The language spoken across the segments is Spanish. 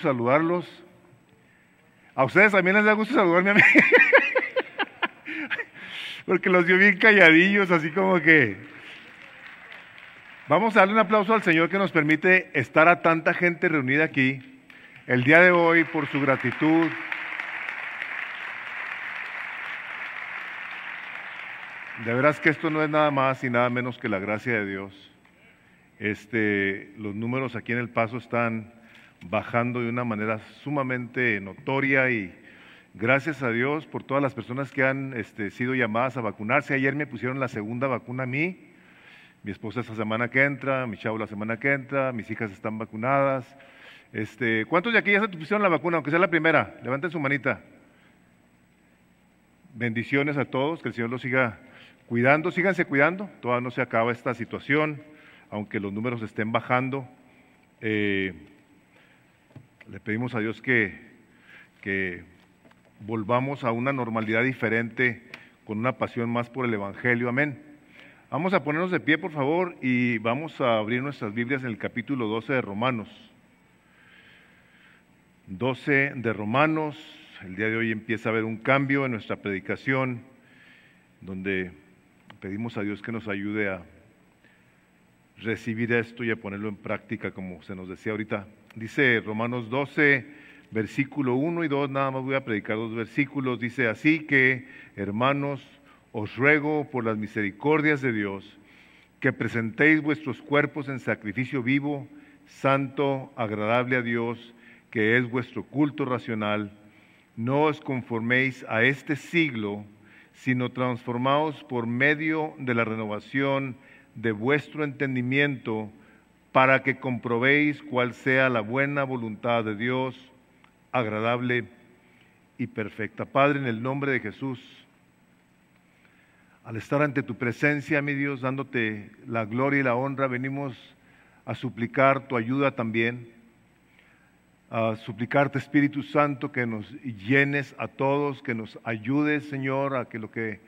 saludarlos. A ustedes también les da gusto saludarme a mí. Porque los dio bien calladillos, así como que... Vamos a darle un aplauso al Señor que nos permite estar a tanta gente reunida aquí el día de hoy por su gratitud. De veras que esto no es nada más y nada menos que la gracia de Dios. Este, los números aquí en El Paso están bajando de una manera sumamente notoria y gracias a Dios por todas las personas que han este, sido llamadas a vacunarse. Ayer me pusieron la segunda vacuna a mí, mi esposa esta semana que entra, mi chavo la semana que entra, mis hijas están vacunadas. Este, ¿Cuántos de aquí ya se pusieron la vacuna, aunque sea la primera? Levanten su manita. Bendiciones a todos, que el Señor los siga cuidando, síganse cuidando, todavía no se acaba esta situación, aunque los números estén bajando. Eh, le pedimos a Dios que, que volvamos a una normalidad diferente, con una pasión más por el Evangelio. Amén. Vamos a ponernos de pie, por favor, y vamos a abrir nuestras Biblias en el capítulo 12 de Romanos. 12 de Romanos. El día de hoy empieza a haber un cambio en nuestra predicación, donde pedimos a Dios que nos ayude a recibir esto y a ponerlo en práctica, como se nos decía ahorita Dice Romanos 12, versículo 1 y 2, nada más voy a predicar dos versículos. Dice, así que, hermanos, os ruego por las misericordias de Dios que presentéis vuestros cuerpos en sacrificio vivo, santo, agradable a Dios, que es vuestro culto racional. No os conforméis a este siglo, sino transformaos por medio de la renovación de vuestro entendimiento para que comprobéis cuál sea la buena voluntad de Dios, agradable y perfecta. Padre, en el nombre de Jesús, al estar ante tu presencia, mi Dios, dándote la gloria y la honra, venimos a suplicar tu ayuda también, a suplicarte, Espíritu Santo, que nos llenes a todos, que nos ayudes, Señor, a que lo que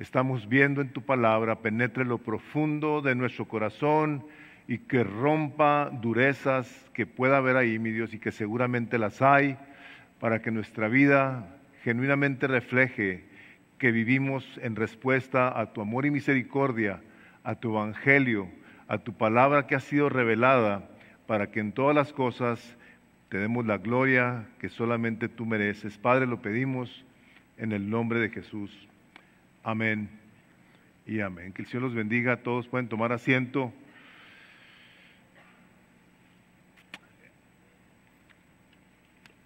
estamos viendo en tu palabra penetre lo profundo de nuestro corazón y que rompa durezas que pueda haber ahí, mi Dios, y que seguramente las hay, para que nuestra vida genuinamente refleje que vivimos en respuesta a tu amor y misericordia, a tu evangelio, a tu palabra que ha sido revelada, para que en todas las cosas te demos la gloria que solamente tú mereces. Padre, lo pedimos en el nombre de Jesús. Amén y amén. Que el Señor los bendiga. Todos pueden tomar asiento.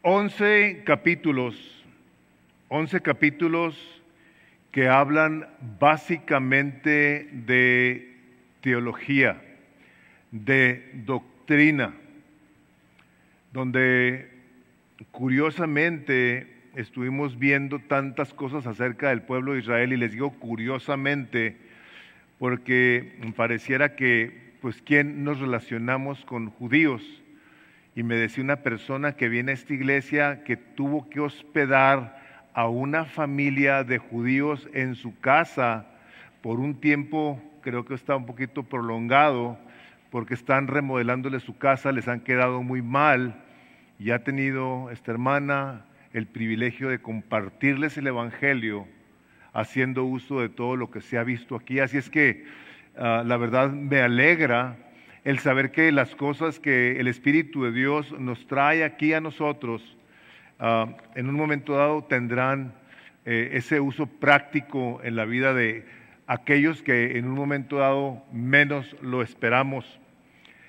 Once capítulos, once capítulos que hablan básicamente de teología, de doctrina, donde curiosamente estuvimos viendo tantas cosas acerca del pueblo de Israel y les digo curiosamente porque pareciera que pues quién nos relacionamos con judíos y me decía una persona que viene a esta iglesia que tuvo que hospedar a una familia de judíos en su casa por un tiempo, creo que está un poquito prolongado, porque están remodelándole su casa, les han quedado muy mal y ha tenido esta hermana el privilegio de compartirles el Evangelio haciendo uso de todo lo que se ha visto aquí. Así es que ah, la verdad me alegra el saber que las cosas que el Espíritu de Dios nos trae aquí a nosotros, ah, en un momento dado tendrán eh, ese uso práctico en la vida de aquellos que en un momento dado menos lo esperamos.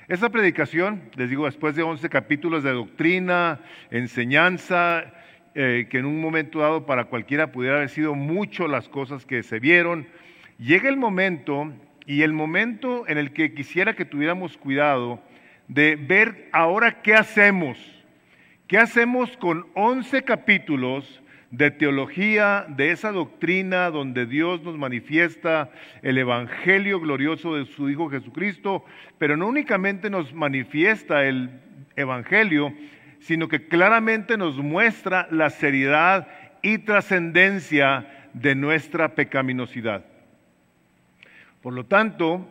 Esta predicación, les digo, después de 11 capítulos de doctrina, enseñanza, eh, que en un momento dado para cualquiera pudiera haber sido mucho las cosas que se vieron, llega el momento y el momento en el que quisiera que tuviéramos cuidado de ver ahora qué hacemos. ¿Qué hacemos con 11 capítulos de teología, de esa doctrina donde Dios nos manifiesta el Evangelio glorioso de su Hijo Jesucristo, pero no únicamente nos manifiesta el Evangelio, sino que claramente nos muestra la seriedad y trascendencia de nuestra pecaminosidad. Por lo tanto,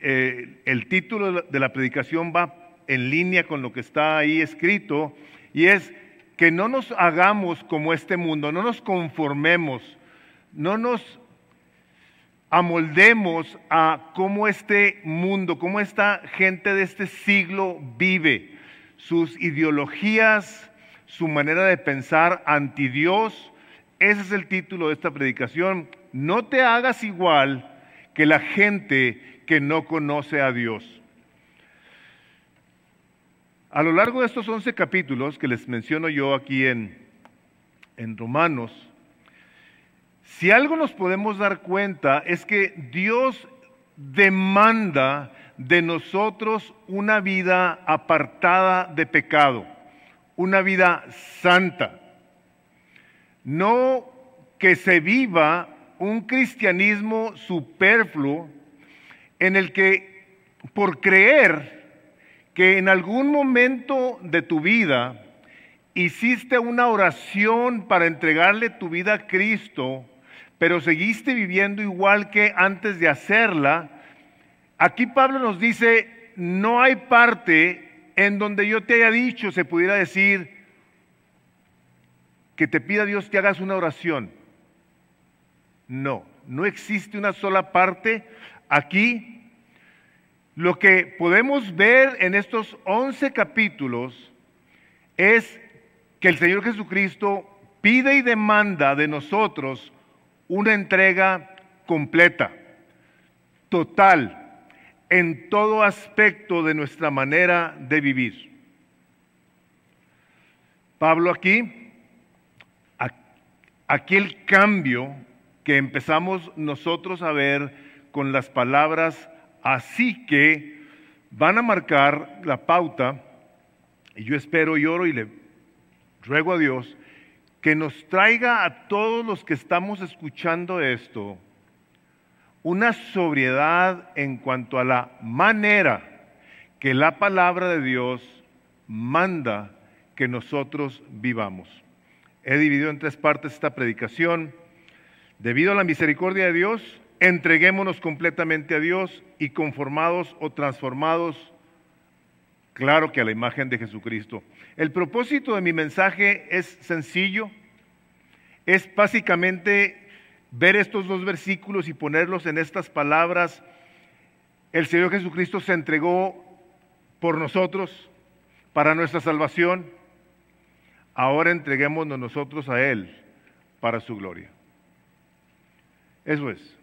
eh, el título de la predicación va en línea con lo que está ahí escrito y es que no nos hagamos como este mundo, no nos conformemos, no nos amoldemos a cómo este mundo, cómo esta gente de este siglo vive, sus ideologías, su manera de pensar anti Dios. Ese es el título de esta predicación. No te hagas igual que la gente que no conoce a Dios. A lo largo de estos 11 capítulos que les menciono yo aquí en, en Romanos, si algo nos podemos dar cuenta es que Dios demanda de nosotros una vida apartada de pecado, una vida santa. No que se viva un cristianismo superfluo en el que por creer que en algún momento de tu vida hiciste una oración para entregarle tu vida a Cristo, pero seguiste viviendo igual que antes de hacerla, aquí Pablo nos dice, no hay parte en donde yo te haya dicho, se pudiera decir, que te pida Dios que hagas una oración. No, no existe una sola parte aquí. Lo que podemos ver en estos 11 capítulos es que el Señor Jesucristo pide y demanda de nosotros una entrega completa, total, en todo aspecto de nuestra manera de vivir. Pablo aquí, aquí el cambio que empezamos nosotros a ver con las palabras así que van a marcar la pauta, y yo espero y oro y le ruego a Dios que nos traiga a todos los que estamos escuchando esto una sobriedad en cuanto a la manera que la palabra de Dios manda que nosotros vivamos. He dividido en tres partes esta predicación. Debido a la misericordia de Dios, entreguémonos completamente a Dios y conformados o transformados, claro que a la imagen de Jesucristo. El propósito de mi mensaje es sencillo, es básicamente ver estos dos versículos y ponerlos en estas palabras. El Señor Jesucristo se entregó por nosotros, para nuestra salvación. Ahora entreguémonos nosotros a Él para su gloria. Eso es.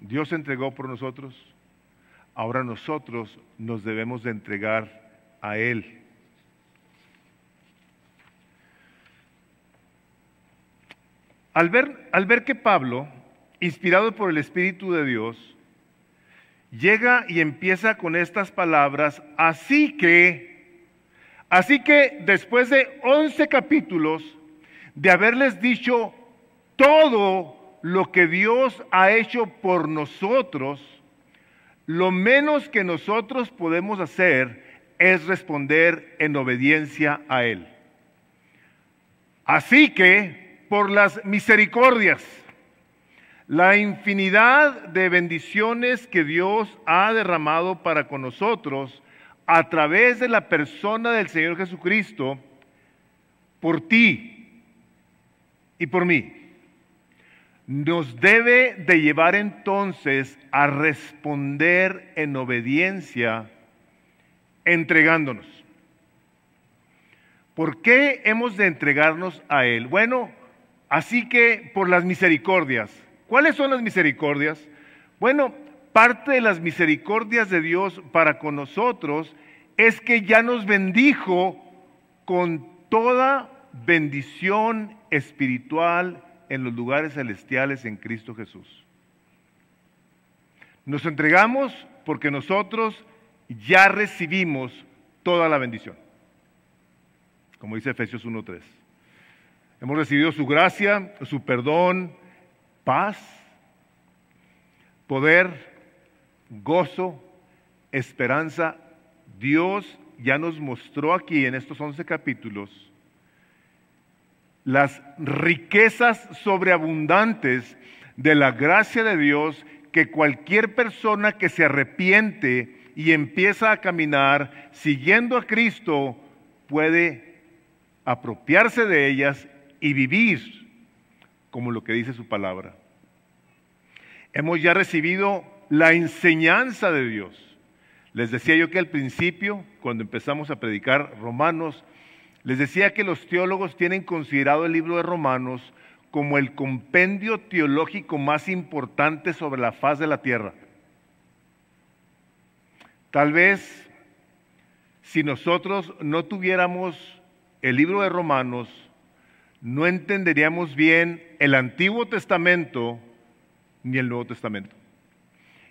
Dios se entregó por nosotros. Ahora nosotros nos debemos de entregar a Él Al ver, al ver que Pablo, inspirado por el Espíritu de Dios, llega y empieza con estas palabras, así que, así que después de 11 capítulos de haberles dicho todo lo que Dios ha hecho por nosotros, lo menos que nosotros podemos hacer es responder en obediencia a Él. Así que, por las misericordias, la infinidad de bendiciones que Dios ha derramado para con nosotros a través de la persona del Señor Jesucristo, por ti y por mí, nos debe de llevar entonces a responder en obediencia, entregándonos. ¿Por qué hemos de entregarnos a Él? Bueno, Así que por las misericordias. ¿Cuáles son las misericordias? Bueno, parte de las misericordias de Dios para con nosotros es que ya nos bendijo con toda bendición espiritual en los lugares celestiales en Cristo Jesús. Nos entregamos porque nosotros ya recibimos toda la bendición, como dice Efesios 1.3. Hemos recibido su gracia, su perdón, paz, poder, gozo, esperanza. Dios ya nos mostró aquí en estos 11 capítulos las riquezas sobreabundantes de la gracia de Dios que cualquier persona que se arrepiente y empieza a caminar siguiendo a Cristo puede apropiarse de ellas y vivir como lo que dice su palabra. Hemos ya recibido la enseñanza de Dios. Les decía yo que al principio, cuando empezamos a predicar Romanos, les decía que los teólogos tienen considerado el libro de Romanos como el compendio teológico más importante sobre la faz de la tierra. Tal vez si nosotros no tuviéramos el libro de Romanos, no entenderíamos bien el Antiguo Testamento ni el Nuevo Testamento.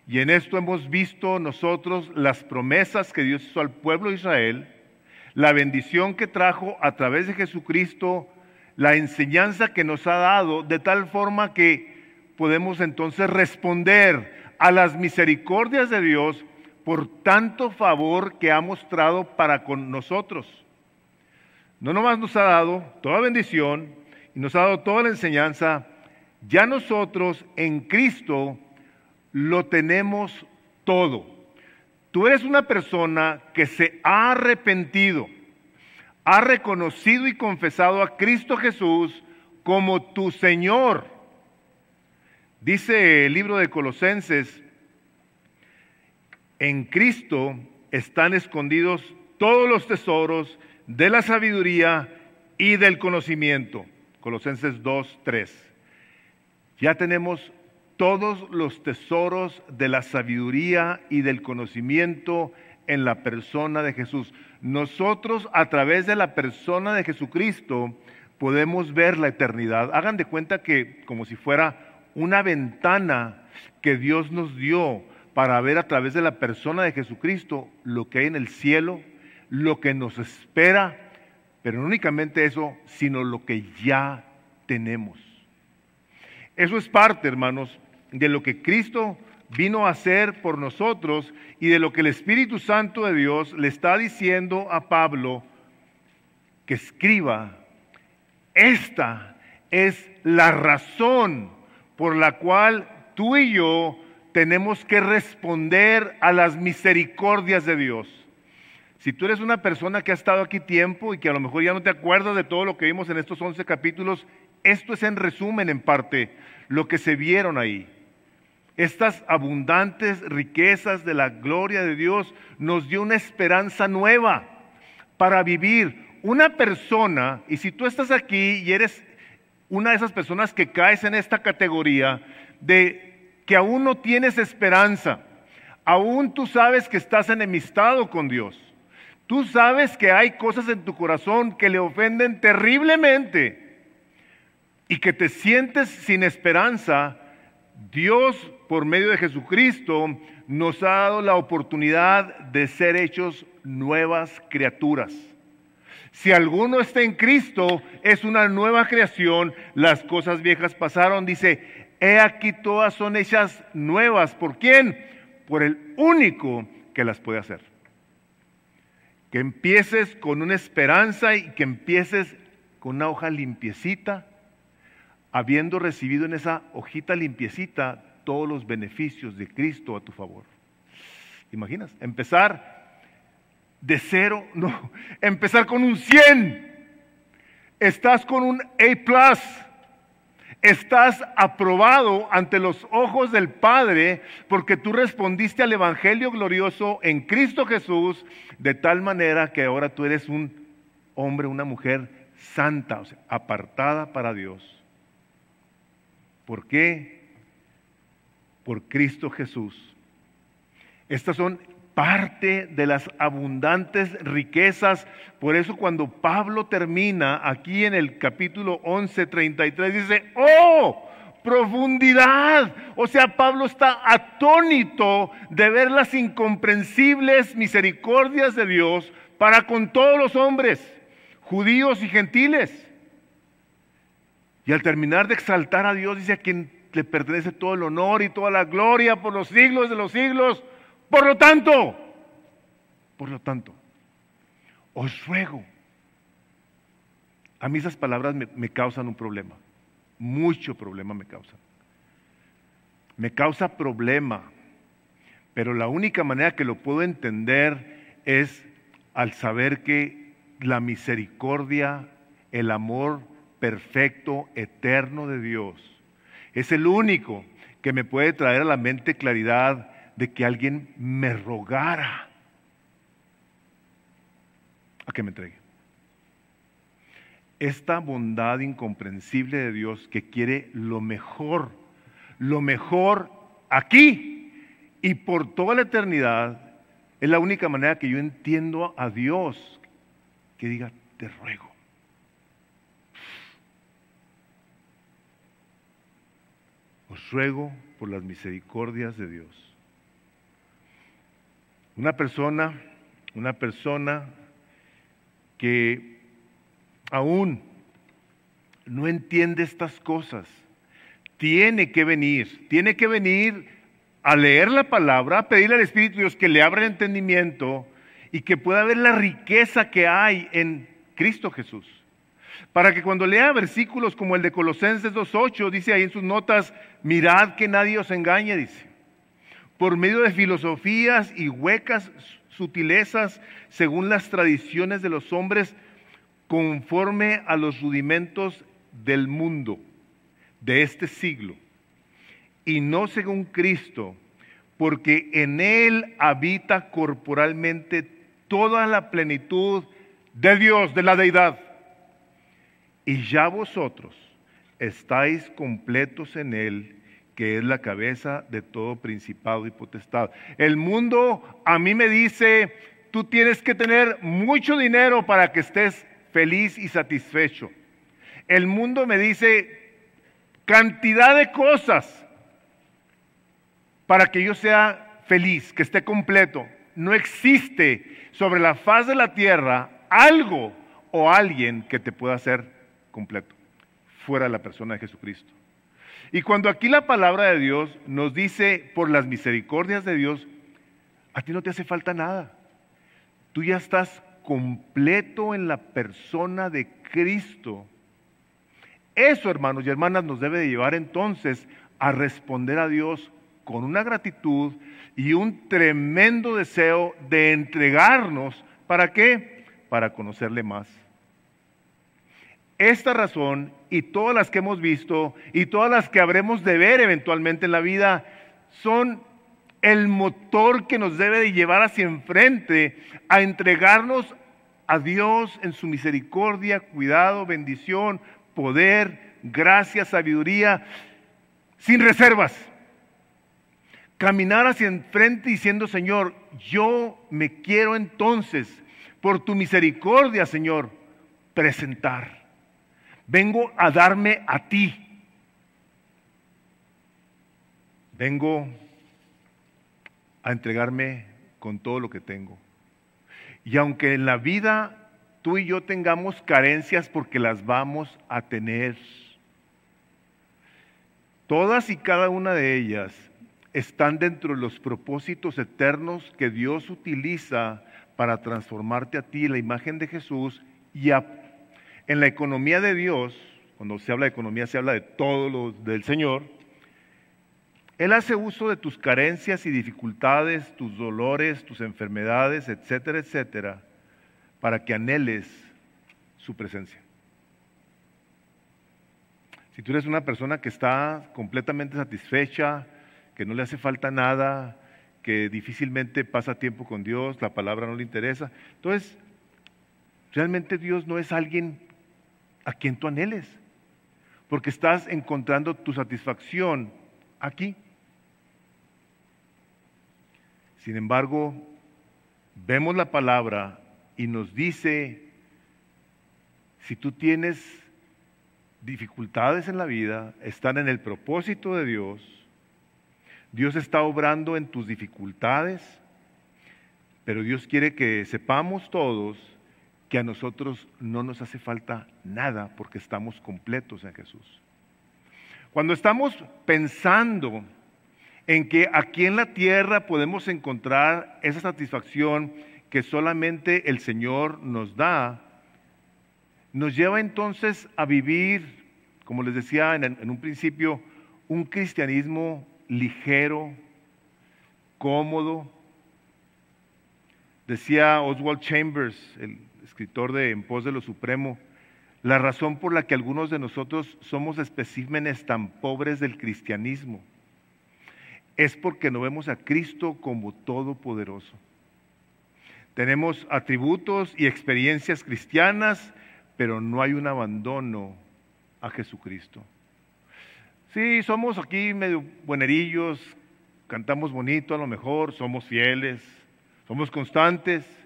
Y en esto hemos visto nosotros las promesas que Dios hizo al pueblo de Israel, la bendición que trajo a través de Jesucristo, la enseñanza que nos ha dado, de tal forma que podemos entonces responder a las misericordias de Dios por tanto favor que ha mostrado para con nosotros. No nomás nos ha dado toda bendición y nos ha dado toda la enseñanza, ya nosotros en Cristo lo tenemos todo. Tú eres una persona que se ha arrepentido, ha reconocido y confesado a Cristo Jesús como tu Señor. Dice el libro de Colosenses, en Cristo están escondidos todos los tesoros de la sabiduría y del conocimiento. Colosenses 2, 3. Ya tenemos todos los tesoros de la sabiduría y del conocimiento en la persona de Jesús. Nosotros a través de la persona de Jesucristo podemos ver la eternidad. Hagan de cuenta que como si fuera una ventana que Dios nos dio para ver a través de la persona de Jesucristo lo que hay en el cielo, lo que nos espera, pero no únicamente eso, sino lo que ya tenemos. Eso es parte, hermanos, de lo que Cristo vino a hacer por nosotros y de lo que el Espíritu Santo de Dios le está diciendo a Pablo que escriba. Esta es la razón por la cual tú y yo tenemos que responder a las misericordias de Dios. Si tú eres una persona que ha estado aquí tiempo y que a lo mejor ya no te acuerdas de todo lo que vimos en estos 11 capítulos, esto es en resumen, en parte, lo que se vieron ahí. Estas abundantes riquezas de la gloria de Dios nos dio una esperanza nueva para vivir. Una persona, y si tú estás aquí y eres una de esas personas que caes en esta categoría de que aún no tienes esperanza, aún tú sabes que estás enemistado con Dios, tú sabes que hay cosas en tu corazón que le ofenden terriblemente y que te sientes sin esperanza, Dios, por medio de Jesucristo, nos ha dado la oportunidad de ser hechos nuevas criaturas. Si alguno está en Cristo, es una nueva creación, las cosas viejas pasaron, dice, he aquí todas son hechas nuevas. ¿Por quién? Por el único que las puede hacer. Que empieces con una esperanza y que empieces con una hoja limpiecita, habiendo recibido en esa hojita limpiecita todos los beneficios de Cristo a tu favor. imaginas? Empezar de cero, no, empezar con un 100. Estás con un A Estás aprobado ante los ojos del Padre porque tú respondiste al Evangelio glorioso en Cristo Jesús de tal manera que ahora tú eres un hombre, una mujer santa, o sea, apartada para Dios. ¿Por qué? Por Cristo Jesús. Estas son parte de las abundantes riquezas. Por eso cuando Pablo termina aquí en el capítulo 11, 33, dice, oh, profundidad. O sea, Pablo está atónito de ver las incomprensibles misericordias de Dios para con todos los hombres, judíos y gentiles. Y al terminar de exaltar a Dios, dice a quien le pertenece todo el honor y toda la gloria por los siglos de los siglos. Por lo tanto, por lo tanto, os ruego. A mí esas palabras me, me causan un problema. Mucho problema me causan. Me causa problema. Pero la única manera que lo puedo entender es al saber que la misericordia el amor perfecto, eterno de Dios. Es el único que me puede traer a la mente claridad de que alguien me rogara a que me entregue. Esta bondad incomprensible de Dios que quiere lo mejor, lo mejor aquí y por toda la eternidad, es la única manera que yo entiendo a Dios que diga, te ruego. Os ruego por las misericordias de Dios. Una persona, una persona que aún no entiende estas cosas, tiene que venir, tiene que venir a leer la palabra, a pedirle al Espíritu Dios que le abra el entendimiento y que pueda ver la riqueza que hay en Cristo Jesús. Para que cuando lea versículos como el de Colosenses 2.8, dice ahí en sus notas, mirad que nadie os engañe, dice, por medio de filosofías y huecas sutilezas, según las tradiciones de los hombres, conforme a los rudimentos del mundo, de este siglo, y no según Cristo, porque en Él habita corporalmente toda la plenitud de Dios, de la deidad. Y ya vosotros estáis completos en Él, que es la cabeza de todo principado y potestad. El mundo a mí me dice, tú tienes que tener mucho dinero para que estés feliz y satisfecho. El mundo me dice cantidad de cosas para que yo sea feliz, que esté completo. No existe sobre la faz de la tierra algo o alguien que te pueda hacer completo, fuera de la persona de Jesucristo. Y cuando aquí la palabra de Dios nos dice, por las misericordias de Dios, a ti no te hace falta nada. Tú ya estás completo en la persona de Cristo. Eso, hermanos y hermanas, nos debe de llevar entonces a responder a Dios con una gratitud y un tremendo deseo de entregarnos. ¿Para qué? Para conocerle más. Esta razón y todas las que hemos visto y todas las que habremos de ver eventualmente en la vida son el motor que nos debe de llevar hacia enfrente a entregarnos a Dios en su misericordia, cuidado, bendición, poder, gracia, sabiduría, sin reservas. Caminar hacia enfrente diciendo, Señor, yo me quiero entonces, por tu misericordia, Señor, presentar. Vengo a darme a ti. Vengo a entregarme con todo lo que tengo. Y aunque en la vida tú y yo tengamos carencias porque las vamos a tener, todas y cada una de ellas están dentro de los propósitos eternos que Dios utiliza para transformarte a ti, la imagen de Jesús, y en la economía de Dios, cuando se habla de economía se habla de todo lo del Señor, él hace uso de tus carencias y dificultades, tus dolores, tus enfermedades, etcétera, etcétera, para que anheles su presencia. Si tú eres una persona que está completamente satisfecha, que no le hace falta nada, que difícilmente pasa tiempo con Dios, la palabra no le interesa, entonces realmente Dios no es alguien a quien tú anheles, porque estás encontrando tu satisfacción aquí. Sin embargo, vemos la palabra y nos dice, si tú tienes dificultades en la vida, están en el propósito de Dios, Dios está obrando en tus dificultades, pero Dios quiere que sepamos todos que a nosotros no nos hace falta nada porque estamos completos en Jesús. Cuando estamos pensando en que aquí en la tierra podemos encontrar esa satisfacción que solamente el Señor nos da, nos lleva entonces a vivir, como les decía en, un principio, un cristianismo ligero, cómodo. Decía Oswald Chambers, el escritor de En pos de lo supremo, la razón por la que algunos de nosotros somos especímenes tan pobres del cristianismo es porque no vemos a Cristo como todopoderoso. Tenemos atributos y experiencias cristianas, pero no hay un abandono a Jesucristo. Sí, somos aquí medio buenerillos, cantamos bonito a lo mejor, somos fieles, somos constantes.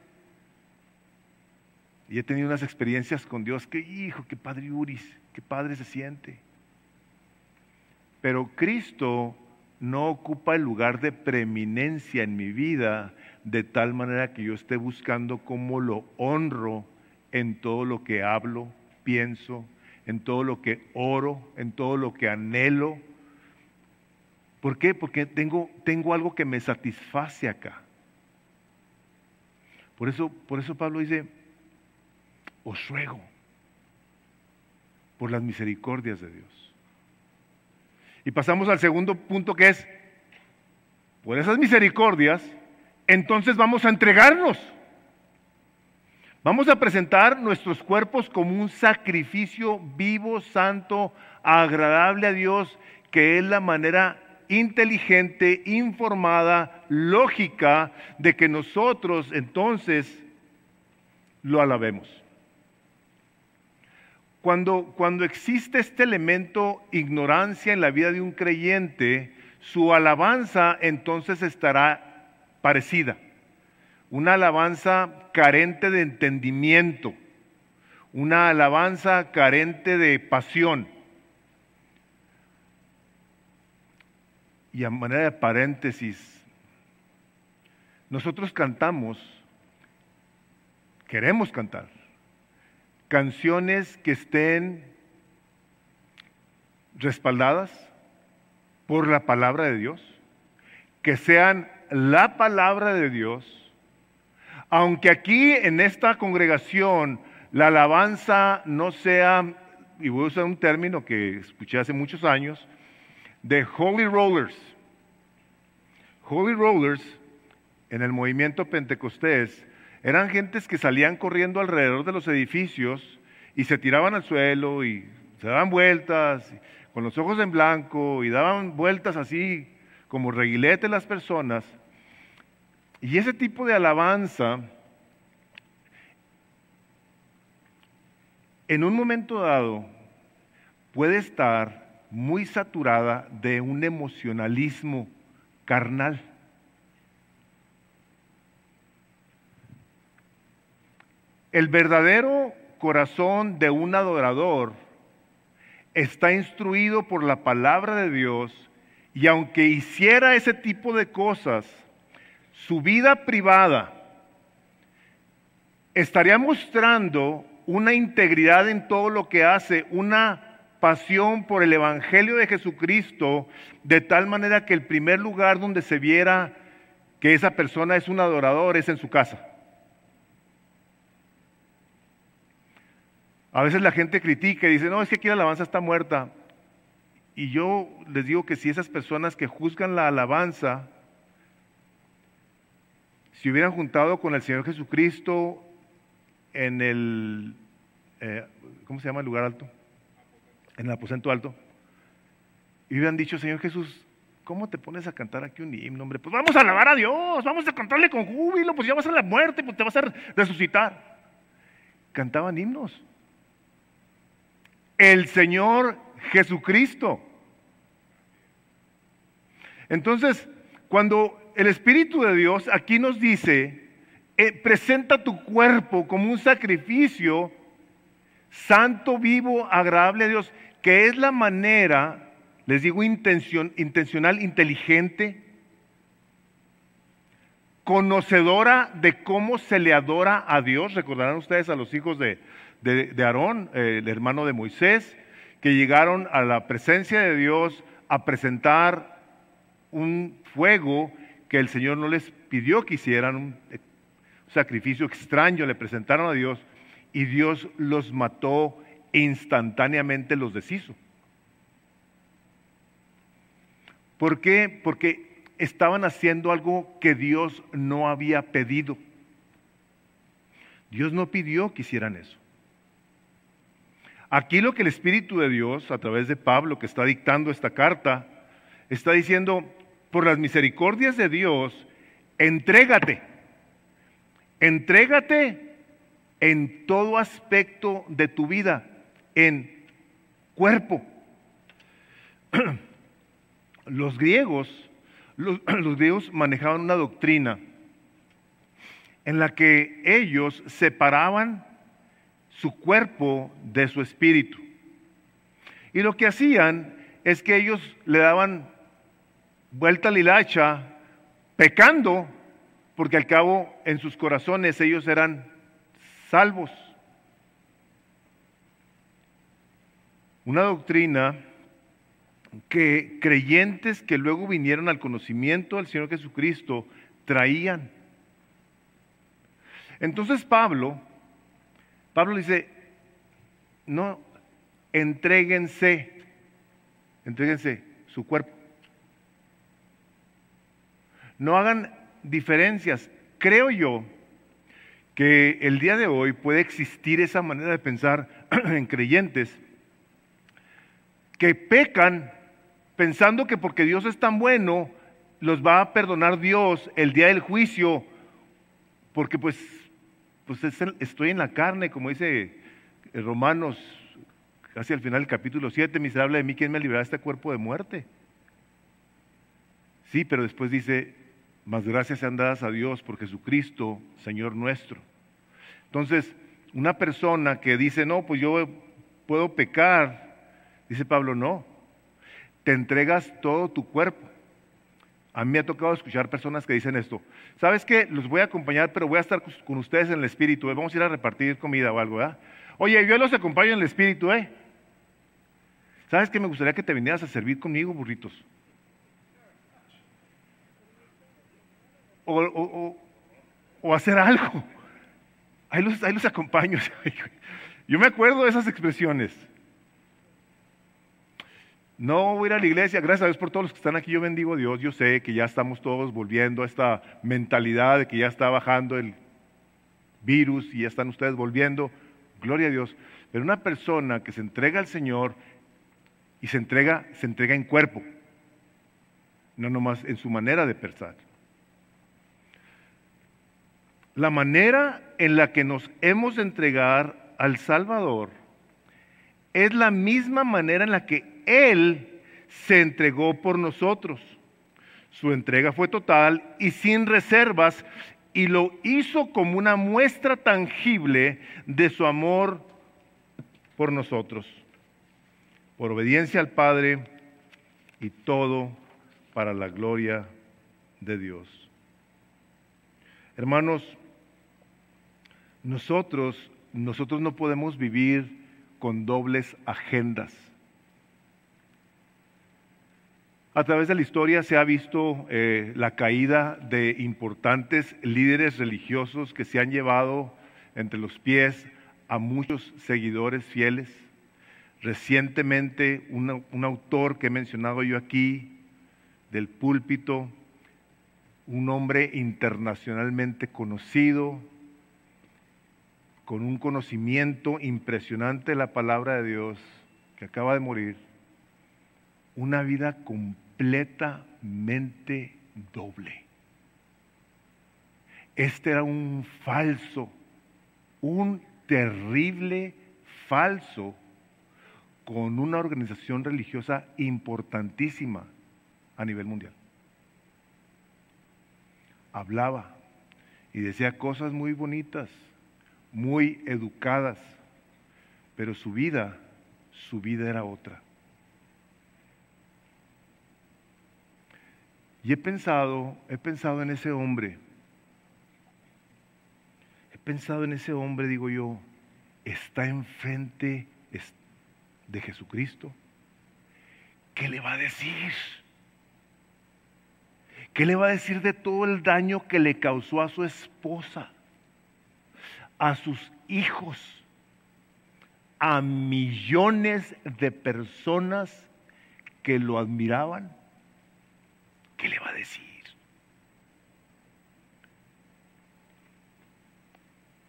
Y he tenido unas experiencias con Dios que, hijo, qué padre Uris, qué padre se siente. Pero Cristo no ocupa el lugar de preeminencia en mi vida de tal manera que yo esté buscando cómo lo honro en todo lo que hablo, pienso, en todo lo que oro, en todo lo que anhelo. ¿Por qué? Porque tengo, tengo algo que me satisface acá. Por eso, por eso Pablo dice, os ruego por las misericordias de Dios. Y pasamos al segundo punto que es, por esas misericordias, entonces vamos a entregarnos. Vamos a presentar nuestros cuerpos como un sacrificio vivo, santo, agradable a Dios, que es la manera inteligente, informada, lógica de que nosotros entonces lo alabemos. Cuando, cuando existe este elemento ignorancia en la vida de un creyente, su alabanza entonces estará parecida. Una alabanza carente de entendimiento, una alabanza carente de pasión. Y a manera de paréntesis, nosotros cantamos, queremos cantar, canciones que estén respaldadas por la palabra de Dios, que sean la palabra de Dios, aunque aquí en esta congregación la alabanza no sea, y voy a usar un término que escuché hace muchos años, de Holy Rollers. Holy Rollers en el movimiento pentecostés eran gentes que salían corriendo alrededor de los edificios y se tiraban al suelo y se daban vueltas con los ojos en blanco y daban vueltas así como reguilete las personas. Y ese tipo de alabanza, en un momento dado, puede estar muy saturada de un emocionalismo carnal. El verdadero corazón de un adorador está instruido por la palabra de Dios y aunque hiciera ese tipo de cosas, su vida privada estaría mostrando una integridad en todo lo que hace, una pasión por el Evangelio de Jesucristo, de tal manera que el primer lugar donde se viera que esa persona es un adorador es en su casa. A veces la gente critica y dice, no, es que aquí la alabanza está muerta. Y yo les digo que si esas personas que juzgan la alabanza si hubieran juntado con el Señor Jesucristo en el, eh, ¿cómo se llama el lugar alto? En el aposento alto. Y hubieran dicho, Señor Jesús, ¿cómo te pones a cantar aquí un himno, hombre? Pues vamos a alabar a Dios, vamos a cantarle con júbilo, pues ya vas a la muerte, pues te vas a resucitar. Cantaban himnos. El Señor Jesucristo. Entonces, cuando el Espíritu de Dios aquí nos dice, eh, presenta tu cuerpo como un sacrificio santo, vivo, agradable a Dios, que es la manera, les digo, intencional, inteligente, conocedora de cómo se le adora a Dios. Recordarán ustedes a los hijos de, de Aarón, eh, el hermano de Moisés, que llegaron a la presencia de Dios a presentar un fuego que el Señor no les pidió que hicieran un sacrificio extraño, le presentaron a Dios y Dios los mató e instantáneamente los deshizo. ¿Por qué? Porque estaban haciendo algo que Dios no había pedido. Dios no pidió que hicieran eso. Aquí lo que el Espíritu de Dios, a través de Pablo, que está dictando esta carta, está diciendo, por las misericordias de Dios, entrégate, entrégate en todo aspecto de tu vida, en cuerpo. Los griegos, los, griegos manejaban una doctrina en la que ellos separaban su cuerpo de su espíritu. Y lo que hacían es que ellos le daban vuelta a la hilacha, pecando, porque al cabo en sus corazones ellos eran salvos. Una doctrina que creyentes que luego vinieron al conocimiento del Señor Jesucristo traían. Entonces Pablo, Pablo dice, no, entréguense, entréguense su cuerpo. No hagan diferencias. Creo yo que el día de hoy puede existir esa manera de pensar en creyentes que pecan pensando que porque Dios es tan bueno, los va a perdonar Dios el día del juicio, porque pues, pues estoy en la carne, como dice Romanos, casi al final del capítulo 7, miserable de mí, ¿quién me librará de este cuerpo de muerte? Sí, pero después dice, más gracias sean dadas a Dios por Jesucristo, Señor nuestro. Entonces, una persona que dice, no, pues yo puedo pecar, dice Pablo, no, te entregas todo tu cuerpo. A mí me ha tocado escuchar personas que dicen esto, ¿sabes qué? Los voy a acompañar, pero voy a estar con ustedes en el espíritu, ¿eh? vamos a ir a repartir comida o algo, ¿verdad? Oye, yo los acompaño en el espíritu, ¿eh? ¿Sabes qué? Me gustaría que te vinieras a servir conmigo, burritos. o, hacer algo. Ahí ahí los acompaño. Yo me acuerdo de esas expresiones. No voy a ir a la iglesia, gracias a Dios por todos los que están aquí, yo bendigo a Dios, yo sé que ya estamos todos volviendo a esta mentalidad de que ya está bajando el virus y ya están ustedes volviendo, gloria a Dios. Pero una persona que se entrega al Señor y se entrega, se entrega en cuerpo, no nomás en su manera de pensar. La manera en la que nos hemos de entregar al Salvador es la misma manera en la que Él se entregó por nosotros. Su entrega fue total y sin reservas y lo hizo como una muestra tangible de su amor por nosotros, por obediencia al Padre y todo para la gloria de Dios. Hermanos, nosotros, nosotros no podemos vivir con dobles agendas. A través de la historia se ha visto eh, la caída de importantes líderes religiosos que se han llevado entre los pies a muchos seguidores fieles. Recientemente, un autor que he mencionado yo aquí, del púlpito, un hombre internacionalmente conocido, con un conocimiento impresionante de la palabra de Dios, que acaba de morir, una vida completamente doble. Este era un falso, un terrible falso con una organización religiosa importantísima a nivel mundial. Hablaba y decía cosas muy bonitas, muy educadas, pero su vida, su vida era otra. Y he pensado, he pensado en ese hombre. He pensado en ese hombre, digo yo, está enfrente de Jesucristo. ¿Qué le va a decir? ¿Qué le va a decir de todo el daño que le causó a su esposa? a sus hijos, a millones de personas que lo admiraban, ¿qué le va a decir?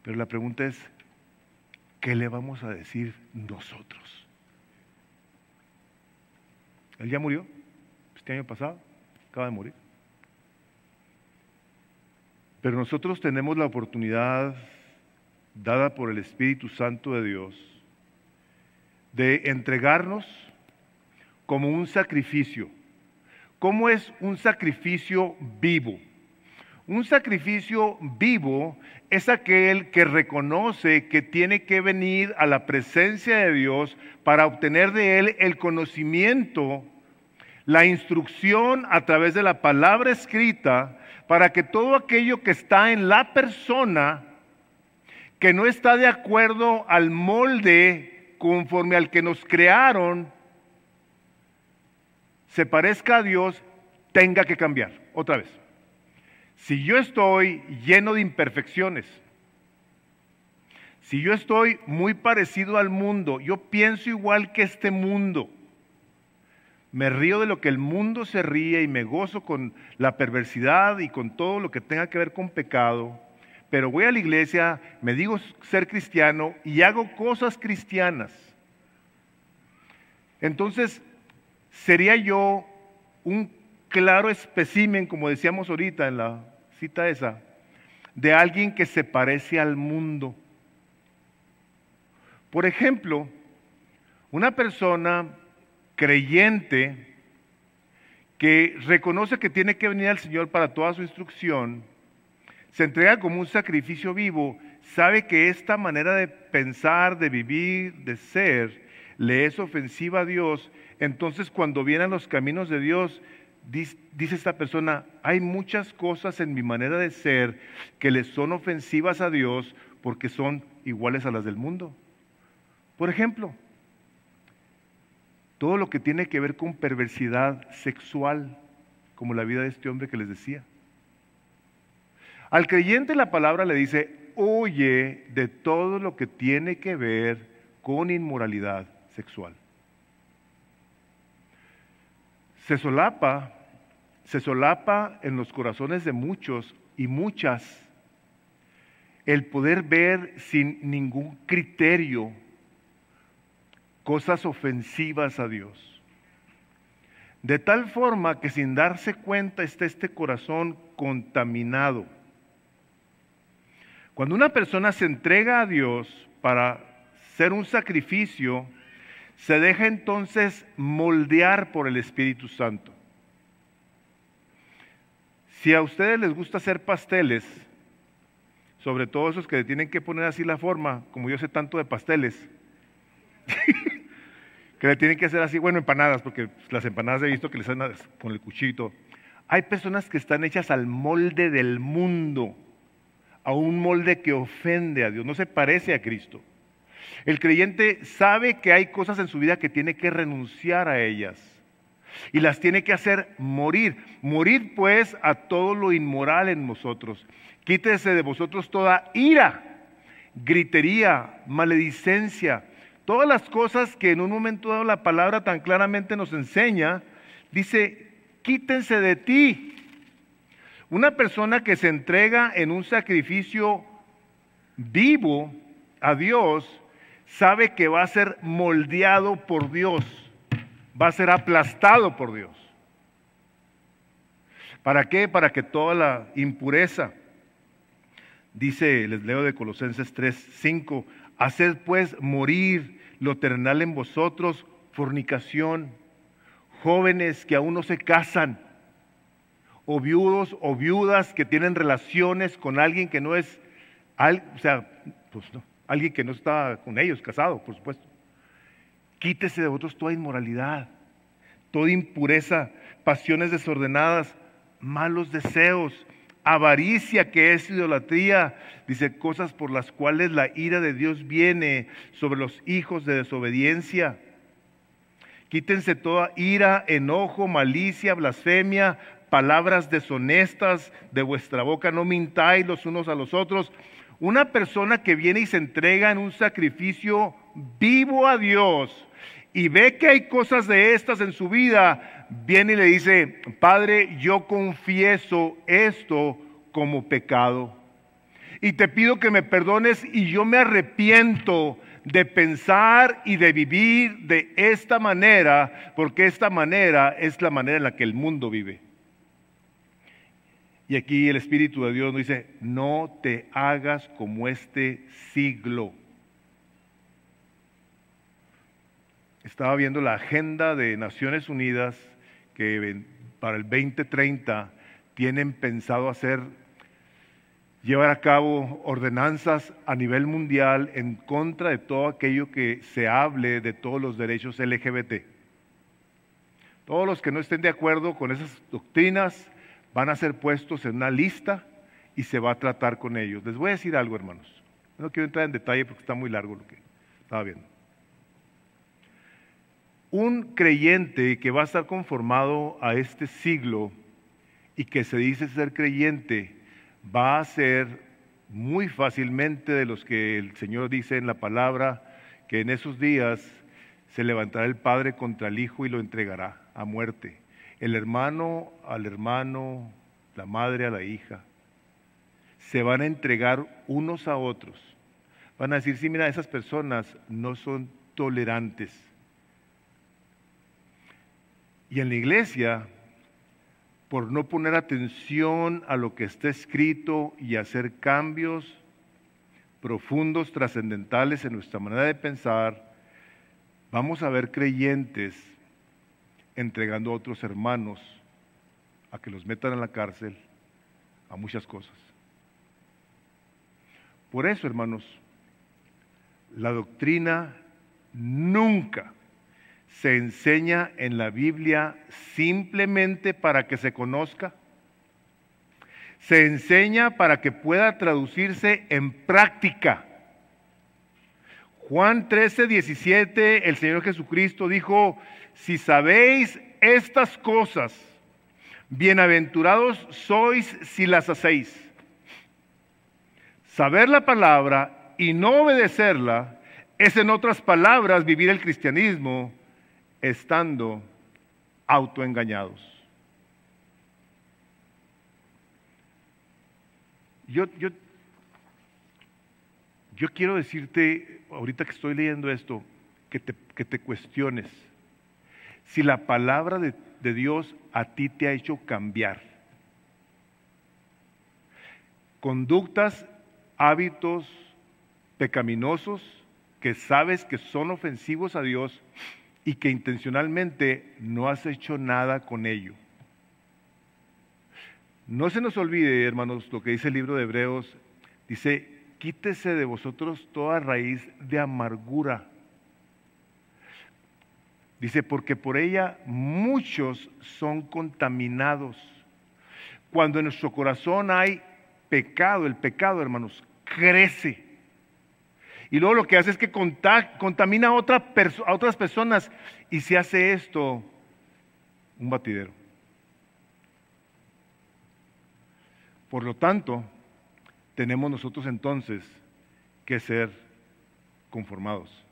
Pero la pregunta es, ¿qué le vamos a decir nosotros? Él ya murió, este año pasado, acaba de morir. Pero nosotros tenemos la oportunidad dada por el Espíritu Santo de Dios de entregarnos como un sacrificio. ¿Cómo es un sacrificio vivo? Un sacrificio vivo es aquel que reconoce que tiene que venir a la presencia de Dios para obtener de Él el conocimiento, la instrucción a través de la palabra escrita, para que todo aquello que está en la persona, que no está de acuerdo al molde conforme al que nos crearon, se parezca a Dios, tenga que cambiar. Otra vez. Si yo estoy lleno de imperfecciones, si yo estoy muy parecido al mundo, yo pienso igual que este mundo, me río de lo que el mundo se ríe y me gozo con la perversidad y con todo lo que tenga que ver con pecado, pero voy a la iglesia, me digo ser cristiano y hago cosas cristianas. Entonces, sería yo un claro espécimen, como decíamos ahorita en la cita esa, de alguien que se parece al mundo. Por ejemplo, una persona creyente que reconoce que tiene que venir al Señor para toda su instrucción, se entrega como un sacrificio vivo, sabe que esta manera de pensar, de vivir, de ser, le es ofensiva a Dios, entonces cuando vienen los caminos de Dios, dice esta persona, hay muchas cosas en mi manera de ser que le son ofensivas a Dios porque son iguales a las del mundo. Por ejemplo, todo lo que tiene que ver con perversidad sexual, como la vida de este hombre que les decía. Al creyente la palabra le dice, oye de todo lo que tiene que ver con inmoralidad sexual. Se solapa se solapa en los corazones de muchos y muchas el poder ver sin ningún criterio cosas ofensivas a Dios. De tal forma que sin darse cuenta está este corazón contaminado. Cuando una persona se entrega a Dios para ser un sacrificio, se deja entonces moldear por el Espíritu Santo. Si a ustedes les gusta hacer pasteles, sobre todo esos que le tienen que poner así la forma, como yo sé tanto de pasteles, que le tienen que hacer así, bueno, empanadas, porque las empanadas he visto que les hacen con el cuchito. Hay personas que están hechas al molde del mundo, a un molde que ofende a Dios, no se parece a Cristo. El creyente sabe que hay cosas en su vida que tiene que renunciar a ellas y las tiene que hacer morir. Morir pues a todo lo inmoral en nosotros. Quítese de vosotros toda ira, gritería, maledicencia, todas las cosas que en un momento dado la palabra tan claramente nos enseña. Dice, quítense de ti. Una persona que se entrega en un sacrificio vivo a Dios, sabe que va a ser moldeado por Dios va a ser aplastado por Dios. ¿Para qué? Para que toda la impureza, dice, les leo de Colosenses 3, 5, haced pues morir lo terrenal en vosotros, fornicación, jóvenes que aún no se casan, o viudos o viudas que tienen relaciones con alguien que no es, o sea, pues alguien que no está con ellos, casado, por supuesto. Quítese de vosotros toda inmoralidad, toda impureza, pasiones desordenadas, malos deseos, avaricia que es idolatría, dice cosas por las cuales la ira de Dios viene sobre los hijos de desobediencia. Quítense toda ira, enojo, malicia, blasfemia, palabras deshonestas de vuestra boca, no mintáis los unos a los otros. Una persona que viene y se entrega en un sacrificio vivo a Dios, y ve que hay cosas de estas en su vida, viene y le dice, Padre, yo confieso esto como pecado. Y te pido que me perdones y yo me arrepiento de pensar y de vivir de esta manera, porque esta manera es la manera en la que el mundo vive. Y aquí el Espíritu de Dios nos dice, no te hagas como este siglo. Estaba viendo la agenda de Naciones Unidas que para el 2030 tienen pensado hacer, llevar a cabo ordenanzas a nivel mundial en contra de todo aquello que se hable de todos los derechos LGBT. Todos los que no estén de acuerdo con esas doctrinas van a ser puestos en una lista y se va a tratar con ellos. Les voy a decir algo, hermanos. No quiero entrar en detalle porque está muy largo lo que estaba viendo. Un creyente que va a estar conformado a este siglo y que se dice ser creyente, va a ser muy fácilmente de los que el Señor dice en la palabra que en esos días se levantará el Padre contra el Hijo y lo entregará a muerte. El hermano al hermano, la madre a la hija. Se van a entregar unos a otros. Van a decir, sí, mira, esas personas no son tolerantes y en la iglesia, por no poner atención a lo que está escrito y hacer cambios profundos, trascendentales en nuestra manera de pensar, vamos a ver creyentes entregando a otros hermanos a que los metan en la cárcel, a muchas cosas. Por eso, hermanos, la doctrina nunca se enseña en la Biblia simplemente para que se conozca. Se enseña para que pueda traducirse en práctica. Juan 13, 17, el Señor Jesucristo dijo, si sabéis estas cosas, bienaventurados sois si las hacéis. Saber la palabra y no obedecerla es en otras palabras vivir el cristianismo estando autoengañados. Yo, yo, yo quiero decirte, ahorita que estoy leyendo esto, que te, que te cuestiones si la palabra de, Dios a ti te ha hecho cambiar. Conductas, hábitos pecaminosos que sabes que son ofensivos a Dios y que intencionalmente no has hecho nada con ello. No se nos olvide, hermanos, lo que dice el libro de Hebreos. Dice, quítese de vosotros toda raíz de amargura. Dice, porque por ella muchos son contaminados. Cuando en nuestro corazón hay pecado, el pecado, hermanos, crece. Y luego lo que hace es que contamina a, a otras personas y se hace esto un batidero. Por lo tanto, tenemos nosotros entonces que ser conformados.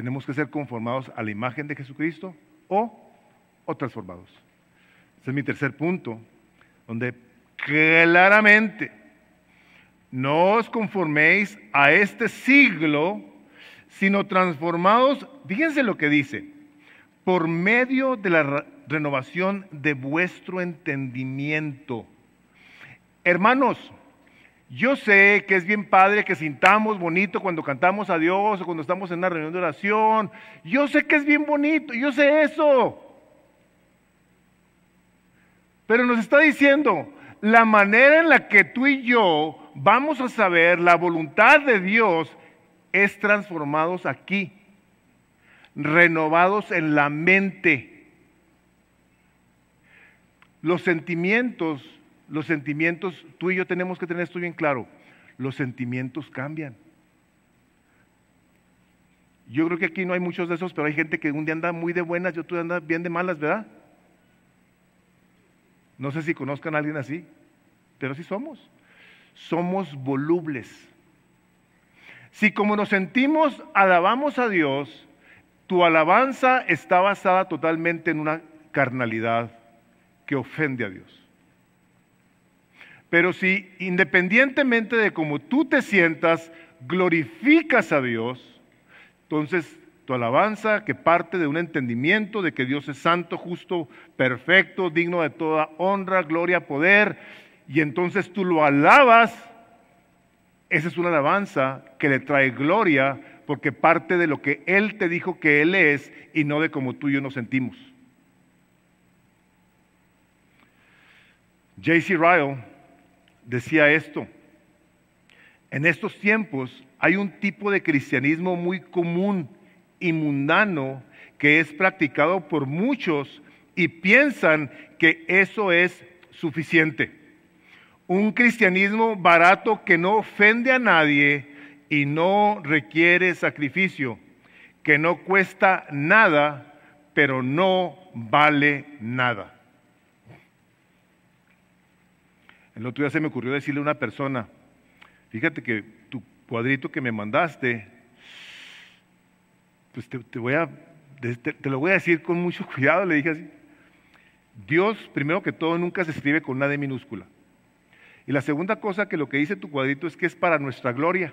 Tenemos que ser conformados a la imagen de Jesucristo o, o transformados. Ese es mi tercer punto, donde claramente no os conforméis a este siglo, sino transformados, fíjense lo que dice, por medio de la renovación de vuestro entendimiento. Hermanos, yo sé que es bien padre que sintamos bonito cuando cantamos a Dios o cuando estamos en una reunión de oración. Yo sé que es bien bonito, yo sé eso. Pero nos está diciendo, la manera en la que tú y yo vamos a saber la voluntad de Dios es transformados aquí, renovados en la mente. Los sentimientos, los sentimientos, tú y yo tenemos que tener esto bien claro, los sentimientos cambian. Yo creo que aquí no hay muchos de esos, pero hay gente que un día anda muy de buenas y otro anda bien de malas, ¿verdad? No sé si conozcan a alguien así, pero sí somos somos volubles. Si como nos sentimos alabamos a Dios, tu alabanza está basada totalmente en una carnalidad que ofende a Dios. Pero si independientemente de cómo tú te sientas, glorificas a Dios, entonces tu alabanza que parte de un entendimiento de que Dios es santo, justo, perfecto, digno de toda honra, gloria, poder, y entonces tú lo alabas, esa es una alabanza que le trae gloria porque parte de lo que Él te dijo que Él es y no de como tú y yo nos sentimos. J.C. Ryle decía esto, en estos tiempos hay un tipo de cristianismo muy común y mundano que es practicado por muchos y piensan que eso es suficiente. Un cristianismo barato que no ofende a nadie y no requiere sacrificio, que no cuesta nada, pero no vale nada. El otro día se me ocurrió decirle a una persona, fíjate que tu cuadrito que me mandaste, pues te, voy a, te, lo voy a decir con mucho cuidado, le dije así. Dios, primero que todo, nunca se escribe con una D minúscula. Y la segunda cosa que lo que dice tu cuadrito es que es para nuestra gloria.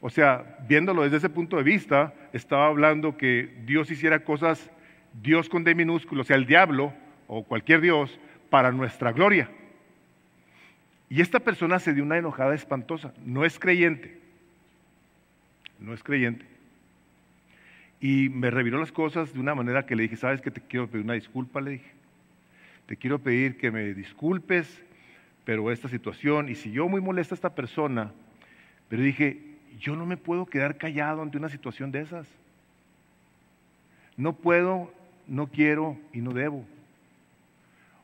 O sea, viéndolo desde ese punto de vista, estaba hablando que Dios hiciera cosas, Dios con D minúsculo, o sea, el diablo o cualquier Dios, para nuestra gloria. Y esta persona se dio una enojada espantosa. No es creyente. No es creyente. Y me reviró las cosas de una manera que le dije, sabes que te quiero pedir una disculpa, le dije. Te quiero pedir que me disculpes, pero esta situación, y si yo muy molesta a esta persona, pero dije, yo no me puedo quedar callado ante una situación de esas. No puedo, no quiero y no debo.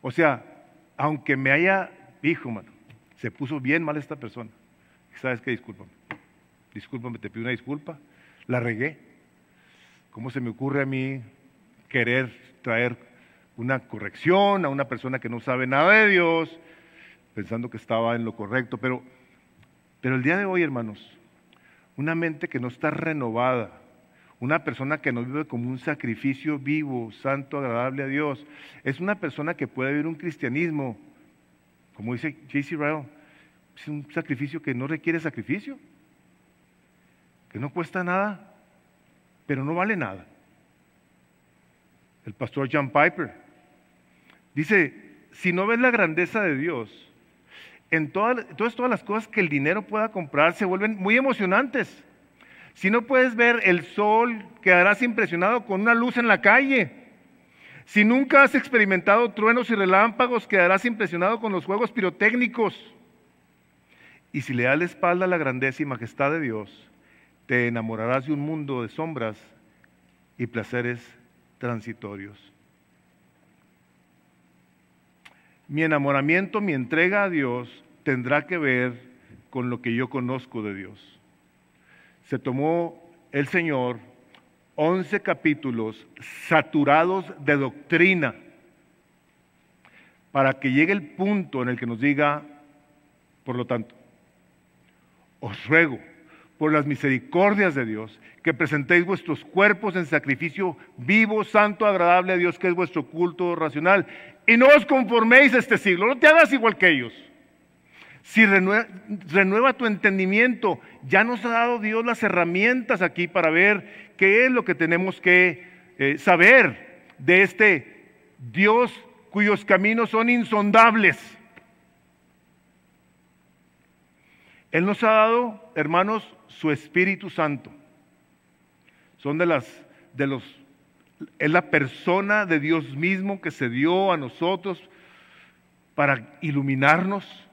O sea, aunque me haya, hijo, mano, se puso bien mal esta persona. ¿Sabes qué? Discúlpame. Discúlpame, te pido una disculpa. La regué. ¿Cómo se me ocurre a mí querer traer una corrección a una persona que no sabe nada de Dios, pensando que estaba en lo correcto? Pero, pero el día de hoy, hermanos, una mente que no está renovada, una persona que no vive como un sacrificio vivo, santo, agradable a Dios, es una persona que puede vivir un cristianismo como dice J.C. Ryle, es un sacrificio que no requiere sacrificio, que no cuesta nada, pero no vale nada. El pastor John Piper dice, si no ves la grandeza de Dios, en todas, todas las cosas que el dinero pueda comprar se vuelven muy emocionantes. Si no puedes ver el sol, quedarás impresionado con una luz en la calle. Si nunca has experimentado truenos y relámpagos, quedarás impresionado con los juegos pirotécnicos. Y si le das la espalda a la grandeza y majestad de Dios, te enamorarás de un mundo de sombras y placeres transitorios. Mi enamoramiento, mi entrega a Dios tendrá que ver con lo que yo conozco de Dios. Se tomó el Señor 11 capítulos saturados de doctrina para que llegue el punto en el que nos diga, por lo tanto, os ruego por las misericordias de Dios que presentéis vuestros cuerpos en sacrificio vivo, santo, agradable a Dios, que es vuestro culto racional, y no os conforméis a este siglo, no te hagas igual que ellos. Si renueva, tu entendimiento, ya nos ha dado Dios las herramientas aquí para ver qué es lo que tenemos que eh, saber de este Dios cuyos caminos son insondables. Él nos ha dado, hermanos, su Espíritu Santo. Son de las, de los, es la persona de Dios mismo que se dio a nosotros para iluminarnos,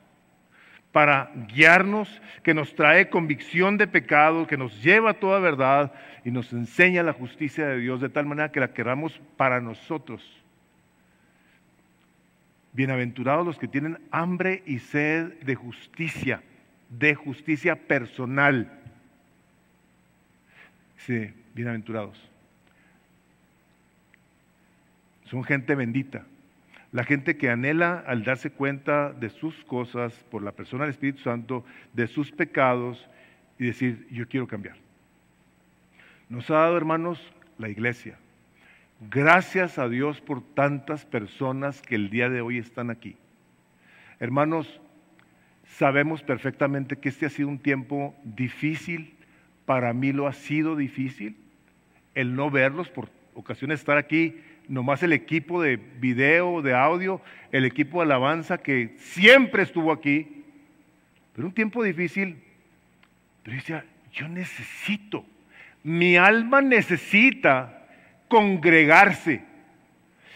para guiarnos, que nos trae convicción de pecado, que nos lleva a toda verdad y nos enseña la justicia de Dios de tal manera que la queramos para nosotros. Bienaventurados los que tienen hambre y sed de justicia, de justicia personal. Sí, bienaventurados. Son gente bendita. La gente que anhela al darse cuenta de sus cosas por la persona del Espíritu Santo, de sus pecados y decir, yo quiero cambiar. Nos ha dado, hermanos, la iglesia. Gracias a Dios por tantas personas que el día de hoy están aquí. Hermanos, sabemos perfectamente que este ha sido un tiempo difícil, para mí lo ha sido difícil, el no verlos, por ocasiones estar aquí, nomás el equipo de video, de audio, el equipo de alabanza que siempre estuvo aquí, pero un tiempo difícil, pero decía, yo necesito, mi alma necesita congregarse.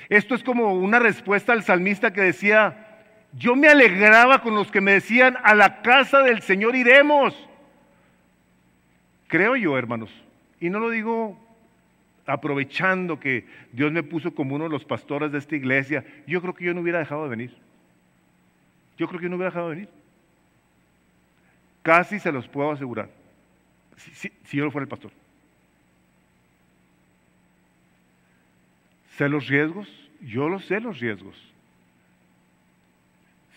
Esto es como una respuesta al salmista que decía, yo me alegraba con los que me decían, a la casa del Señor iremos. Creo yo, hermanos, y no lo digo aprovechando que Dios me puso como uno de los pastores de esta iglesia, yo creo que yo no hubiera dejado de venir. Yo creo que yo no hubiera dejado de venir. Casi se los puedo asegurar, si, si yo no fuera el pastor. ¿Sé los riesgos? Yo lo sé los riesgos.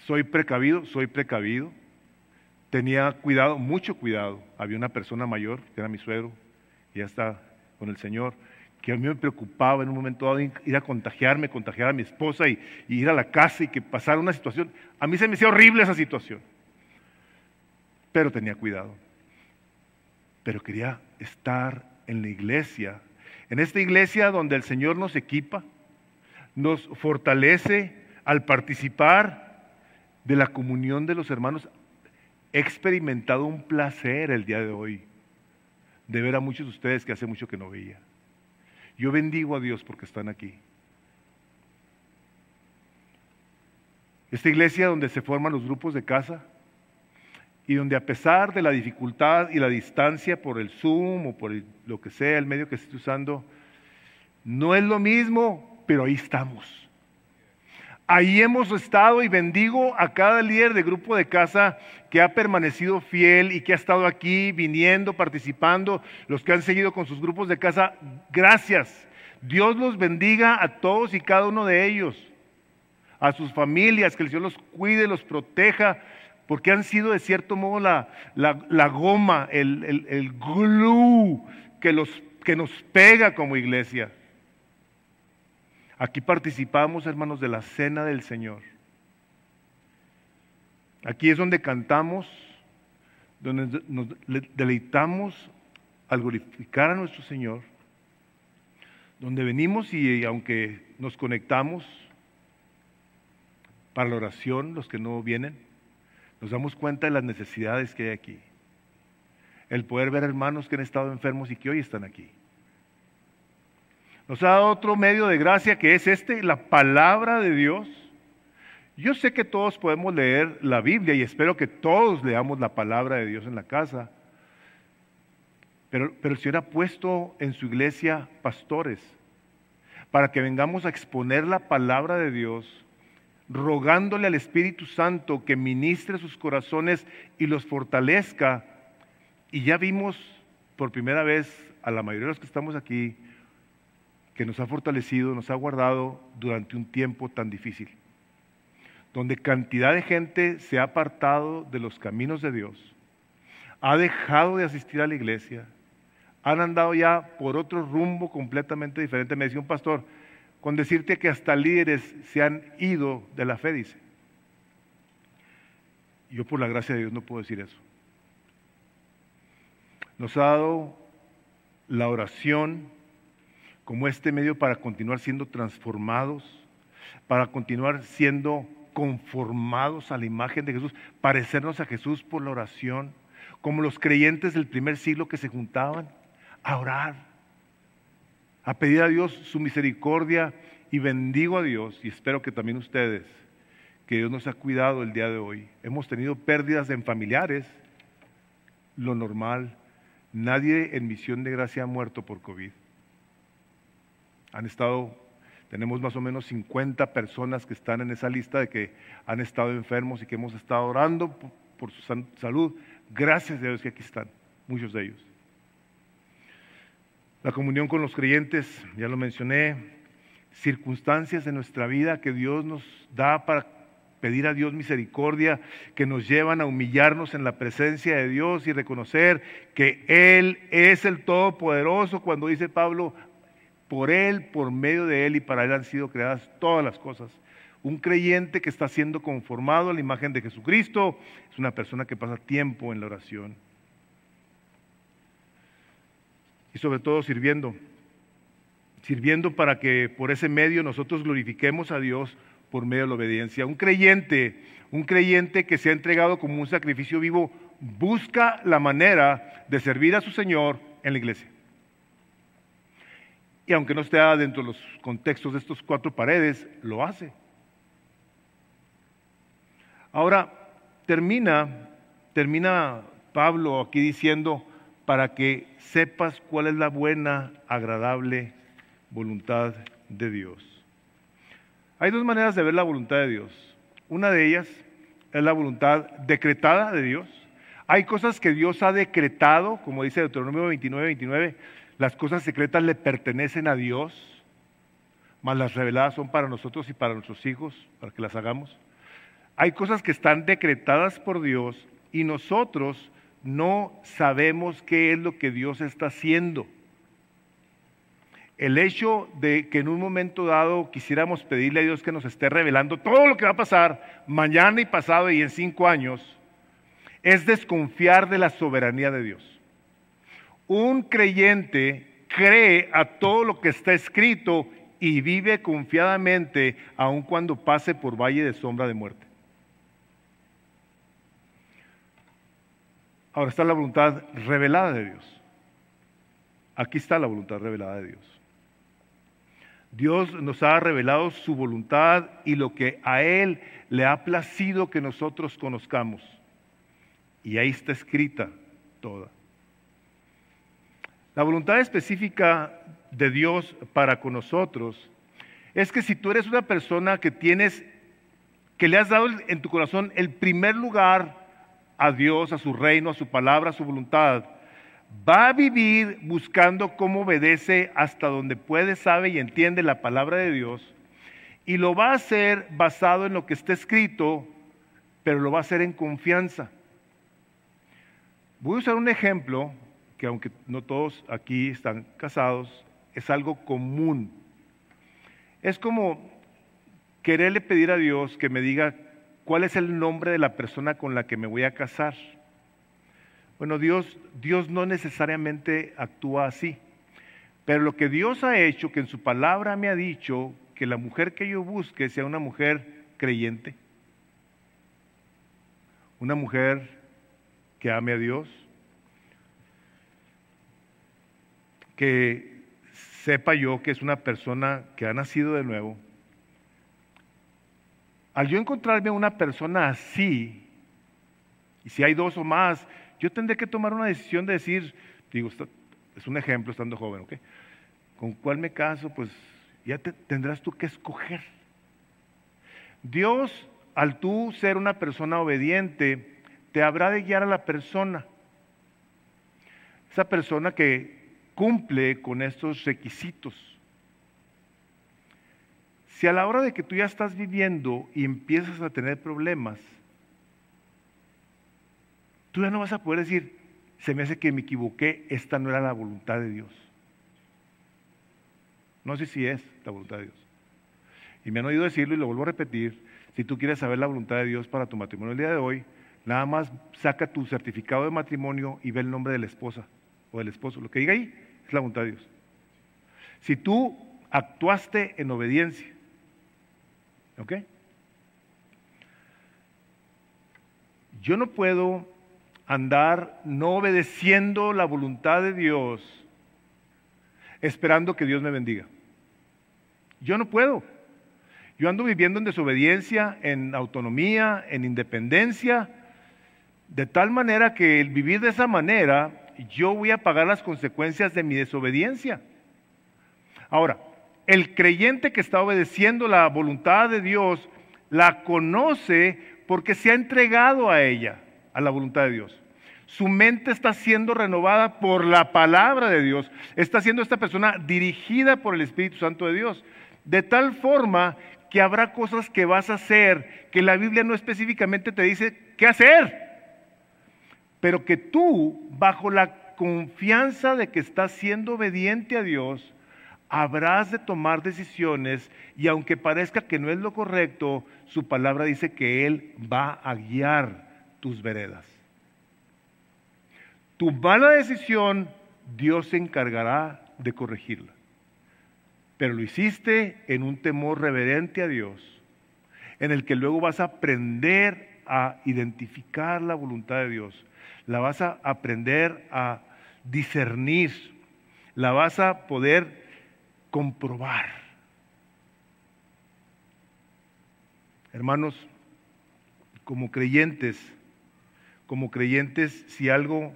Soy precavido, soy precavido. Tenía cuidado, mucho cuidado. Había una persona mayor, que era mi suegro, ya está con el Señor, que a mí me preocupaba en un momento dado ir a contagiarme, contagiar a mi esposa y, ir a la casa y que pasara una situación. A mí se me hacía horrible esa situación. Pero tenía cuidado. Pero quería estar en la iglesia en esta iglesia donde el Señor nos equipa, nos fortalece al participar de la comunión de los hermanos, he experimentado un placer el día de hoy de ver a muchos de ustedes que hace mucho que no veía. Yo bendigo a Dios porque están aquí. Esta iglesia donde se forman los grupos de casa y donde a pesar de la dificultad y la distancia por el Zoom o por lo que sea, el medio que esté usando, no es lo mismo, pero ahí estamos. Ahí hemos estado y bendigo a cada líder de grupo de casa que ha permanecido fiel y que ha estado aquí viniendo, participando, los que han seguido con sus grupos de casa. Gracias. Dios los bendiga a todos y cada uno de ellos, a sus familias, que el Señor los cuide, los proteja, porque han sido de cierto modo la, la, goma, el, el, el glue que, los, que nos pega como iglesia. Aquí participamos, hermanos, de la cena del Señor. Aquí es donde cantamos, donde nos deleitamos al glorificar a nuestro Señor, donde venimos y aunque nos conectamos para la oración, los que no vienen, nos damos cuenta de las necesidades que hay aquí. El poder ver hermanos que han estado enfermos y que hoy están aquí. Nos ha dado otro medio de gracia que es este, la palabra de Dios. Yo sé que todos podemos leer la Biblia y espero que todos leamos la palabra de Dios en la casa. Pero, pero el Señor ha puesto en su iglesia pastores para que vengamos a exponer la palabra de Dios rogándole al Espíritu Santo que ministre sus corazones y los fortalezca. Y ya vimos por primera vez a la mayoría de los que estamos aquí que nos ha fortalecido, nos ha guardado durante un tiempo tan difícil, donde cantidad de gente se ha apartado de los caminos de Dios, ha dejado de asistir a la iglesia, han andado ya por otro rumbo completamente diferente. Me decía un pastor, con decirte que hasta líderes se han ido de la fe, dice. Yo por la gracia de Dios no puedo decir eso. Nos ha dado la oración como este medio para continuar siendo transformados, para continuar siendo conformados a la imagen de Jesús, parecernos a Jesús por la oración, como los creyentes del primer siglo que se juntaban a orar a pedir a Dios su misericordia y bendigo a Dios y espero que también ustedes, que Dios nos ha cuidado el día de hoy. Hemos tenido pérdidas en familiares, lo normal. Nadie en misión de gracia ha muerto por COVID. Han estado, tenemos más o menos 50 personas que están en esa lista de que han estado enfermos y que hemos estado orando por, su salud. Gracias a Dios que aquí están, muchos de ellos. La comunión con los creyentes, ya lo mencioné, circunstancias de nuestra vida que Dios nos da para pedir a Dios misericordia, que nos llevan a humillarnos en la presencia de Dios y reconocer que Él es el Todopoderoso, cuando dice Pablo, por Él, por medio de Él y para Él han sido creadas todas las cosas. Un creyente que está siendo conformado a la imagen de Jesucristo es una persona que pasa tiempo en la oración. Y sobre todo sirviendo. Sirviendo para que por ese medio nosotros glorifiquemos a Dios por medio de la obediencia. Un creyente, un creyente que se ha entregado como un sacrificio vivo, busca la manera de servir a su Señor en la iglesia. Y aunque no esté dentro de los contextos de estos cuatro paredes, lo hace. Ahora, termina, termina Pablo aquí diciendo, para que sepas cuál es la buena, agradable voluntad de Dios. Hay dos maneras de ver la voluntad de Dios. Una de ellas es la voluntad decretada de Dios. Hay cosas que Dios ha decretado, como dice Deuteronomio 29, 29, las cosas secretas le pertenecen a Dios, mas las reveladas son para nosotros y para nuestros hijos, para que las hagamos. Hay cosas que están decretadas por Dios y nosotros no sabemos qué es lo que Dios está haciendo. El hecho de que en un momento dado quisiéramos pedirle a Dios que nos esté revelando todo lo que va a pasar mañana y pasado y en cinco años, es desconfiar de la soberanía de Dios. Un creyente cree a todo lo que está escrito y vive confiadamente aun cuando pase por valle de sombra de muerte. Ahora está la voluntad revelada de Dios. Aquí está la voluntad revelada de Dios. Dios nos ha revelado su voluntad y lo que a Él le ha placido que nosotros conozcamos. Y ahí está escrita toda. La voluntad específica de Dios para con nosotros es que si tú eres una persona que tienes, que le has dado en tu corazón el primer lugar a Dios, a su reino, a su palabra, a su voluntad, va a vivir buscando cómo obedece hasta donde puede, sabe y entiende la palabra de Dios, y lo va a hacer basado en lo que está escrito, pero lo va a hacer en confianza. Voy a usar un ejemplo que aunque no todos aquí están casados, es algo común. Es como quererle pedir a Dios que me diga ¿Cuál es el nombre de la persona con la que me voy a casar? Bueno, Dios, Dios no necesariamente actúa así. Pero lo que Dios ha hecho, que en su palabra me ha dicho que la mujer que yo busque sea una mujer creyente, una mujer que ame a Dios, que sepa yo que es una persona que ha nacido de nuevo, al yo encontrarme una persona así, y si hay dos o más, yo tendré que tomar una decisión de decir, digo, es un ejemplo estando joven, ¿ok? ¿Con cuál me caso? Pues ya tendrás tú que escoger. Dios, al tú ser una persona obediente, te habrá de guiar a la persona. Esa persona que cumple con estos requisitos. Si a la hora de que tú ya estás viviendo y empiezas a tener problemas, tú ya no vas a poder decir, se me hace que me equivoqué, esta no era la voluntad de Dios. No sé si es la voluntad de Dios. Y me han oído decirlo y lo vuelvo a repetir, si tú quieres saber la voluntad de Dios para tu matrimonio el día de hoy, nada más saca tu certificado de matrimonio y ve el nombre de la esposa o del esposo. Lo que diga ahí es la voluntad de Dios. Si tú actuaste en obediencia, ¿Ok? Yo no puedo andar no obedeciendo la voluntad de Dios esperando que Dios me bendiga. Yo no puedo. Yo ando viviendo en desobediencia, en autonomía, en independencia, de tal manera que el vivir de esa manera, yo voy a pagar las consecuencias de mi desobediencia. Ahora, el creyente que está obedeciendo la voluntad de Dios la conoce porque se ha entregado a ella, a la voluntad de Dios. Su mente está siendo renovada por la palabra de Dios. Está siendo esta persona dirigida por el Espíritu Santo de Dios. De tal forma que habrá cosas que vas a hacer que la Biblia no específicamente te dice qué hacer. Pero que tú, bajo la confianza de que estás siendo obediente a Dios, habrás de tomar decisiones y aunque parezca que no es lo correcto, su palabra dice que Él va a guiar tus veredas. Tu mala decisión, Dios se encargará de corregirla. Pero lo hiciste en un temor reverente a Dios, en el que luego vas a aprender a identificar la voluntad de Dios, la vas a aprender a discernir, la vas a poder comprobar. Hermanos, como creyentes, como creyentes, si algo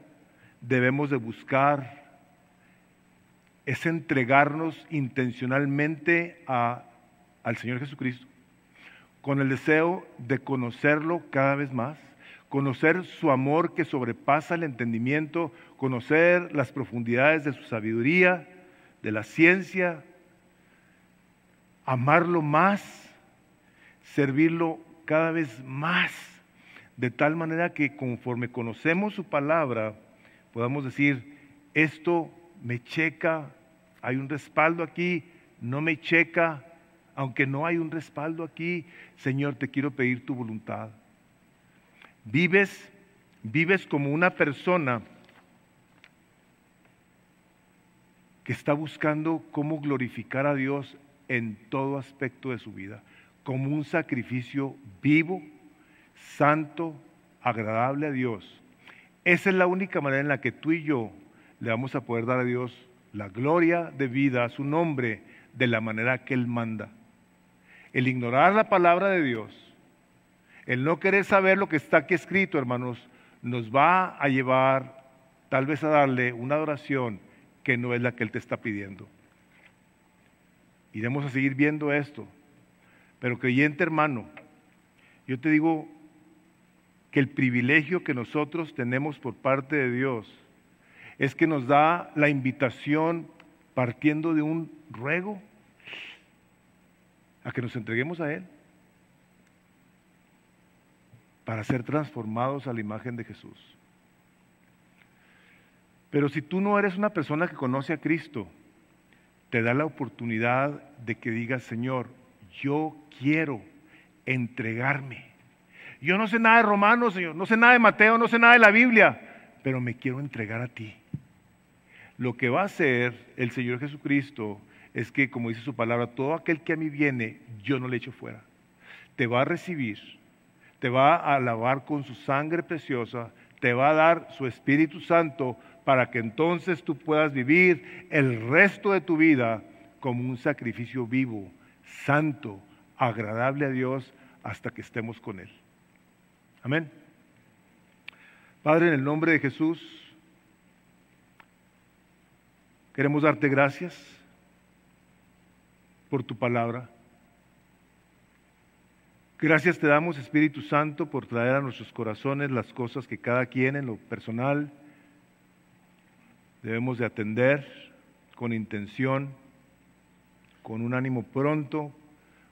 debemos de buscar es entregarnos intencionalmente al Señor Jesucristo, con el deseo de conocerlo cada vez más, conocer su amor que sobrepasa el entendimiento, conocer las profundidades de su sabiduría, de la ciencia, amarlo más, servirlo cada vez más, de tal manera que conforme conocemos su palabra, podamos decir, esto me checa, hay un respaldo aquí, no me checa, aunque no hay un respaldo aquí, Señor, te quiero pedir tu voluntad. Vives, vives como una persona que está buscando cómo glorificar a Dios en todo aspecto de su vida, como un sacrificio vivo, santo, agradable a Dios. Esa es la única manera en la que tú y yo le vamos a poder dar a Dios la gloria de vida a su nombre de la manera que Él manda. El ignorar la palabra de Dios, el no querer saber lo que está aquí escrito, hermanos, nos va a llevar tal vez a darle una adoración que no es la que Él te está pidiendo. Iremos a seguir viendo esto. Pero creyente hermano, yo te digo que el privilegio que nosotros tenemos por parte de Dios es que nos da la invitación partiendo de un ruego a que nos entreguemos a Él para ser transformados a la imagen de Jesús. Pero si tú no eres una persona que conoce a Cristo, te da la oportunidad de que digas, Señor, yo quiero entregarme. Yo no sé nada de Romanos, Señor, no sé nada de Mateo, no sé nada de la Biblia, pero me quiero entregar a ti. Lo que va a hacer el Señor Jesucristo es que, como dice su palabra, todo aquel que a mí viene, yo no le echo fuera. Te va a recibir, te va a lavar con su sangre preciosa, te va a dar su Espíritu Santo para que entonces tú puedas vivir el resto de tu vida como un sacrificio vivo, santo, agradable a Dios hasta que estemos con Él. Amén. Padre, en el nombre de Jesús, queremos darte gracias por tu palabra. Gracias te damos, Espíritu Santo, por traer a nuestros corazones las cosas que cada quien en lo personal debemos de atender con intención, con un ánimo pronto,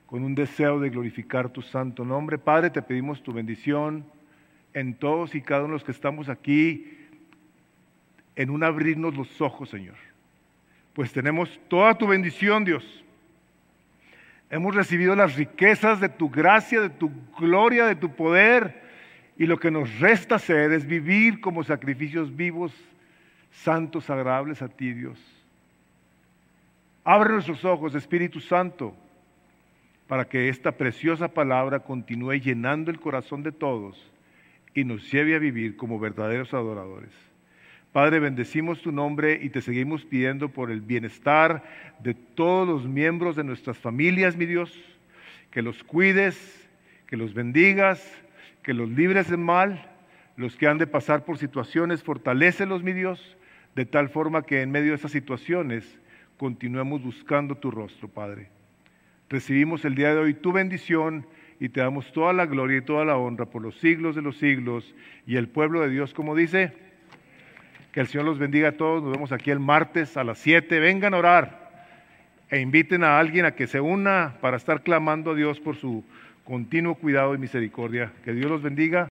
con un deseo de glorificar tu santo nombre. Padre, te pedimos tu bendición en todos y cada uno de los que estamos aquí, en un abrirnos los ojos, Señor. Pues tenemos toda tu bendición, Dios. Hemos recibido las riquezas de tu gracia, de tu gloria, de tu poder. Y lo que nos resta hacer es vivir como sacrificios vivos, santos, agradables a ti, Dios. Abre nuestros ojos, Espíritu Santo, para que esta preciosa palabra continúe llenando el corazón de todos y nos lleve a vivir como verdaderos adoradores. Padre, bendecimos tu nombre y te seguimos pidiendo por el bienestar de todos los miembros de nuestras familias, mi Dios, que los cuides, que los bendigas, que los libres del mal, los que han de pasar por situaciones, fortalécelos, mi Dios, de tal forma que en medio de esas situaciones continuemos buscando tu rostro, Padre. Recibimos el día de hoy tu bendición y te damos toda la gloria y toda la honra por los siglos de los siglos. Y el pueblo de Dios, como dice, que el Señor los bendiga a todos. Nos vemos aquí el martes a las 7. Vengan a orar e inviten a alguien a que se una para estar clamando a Dios por su continuo cuidado y misericordia. Que Dios los bendiga.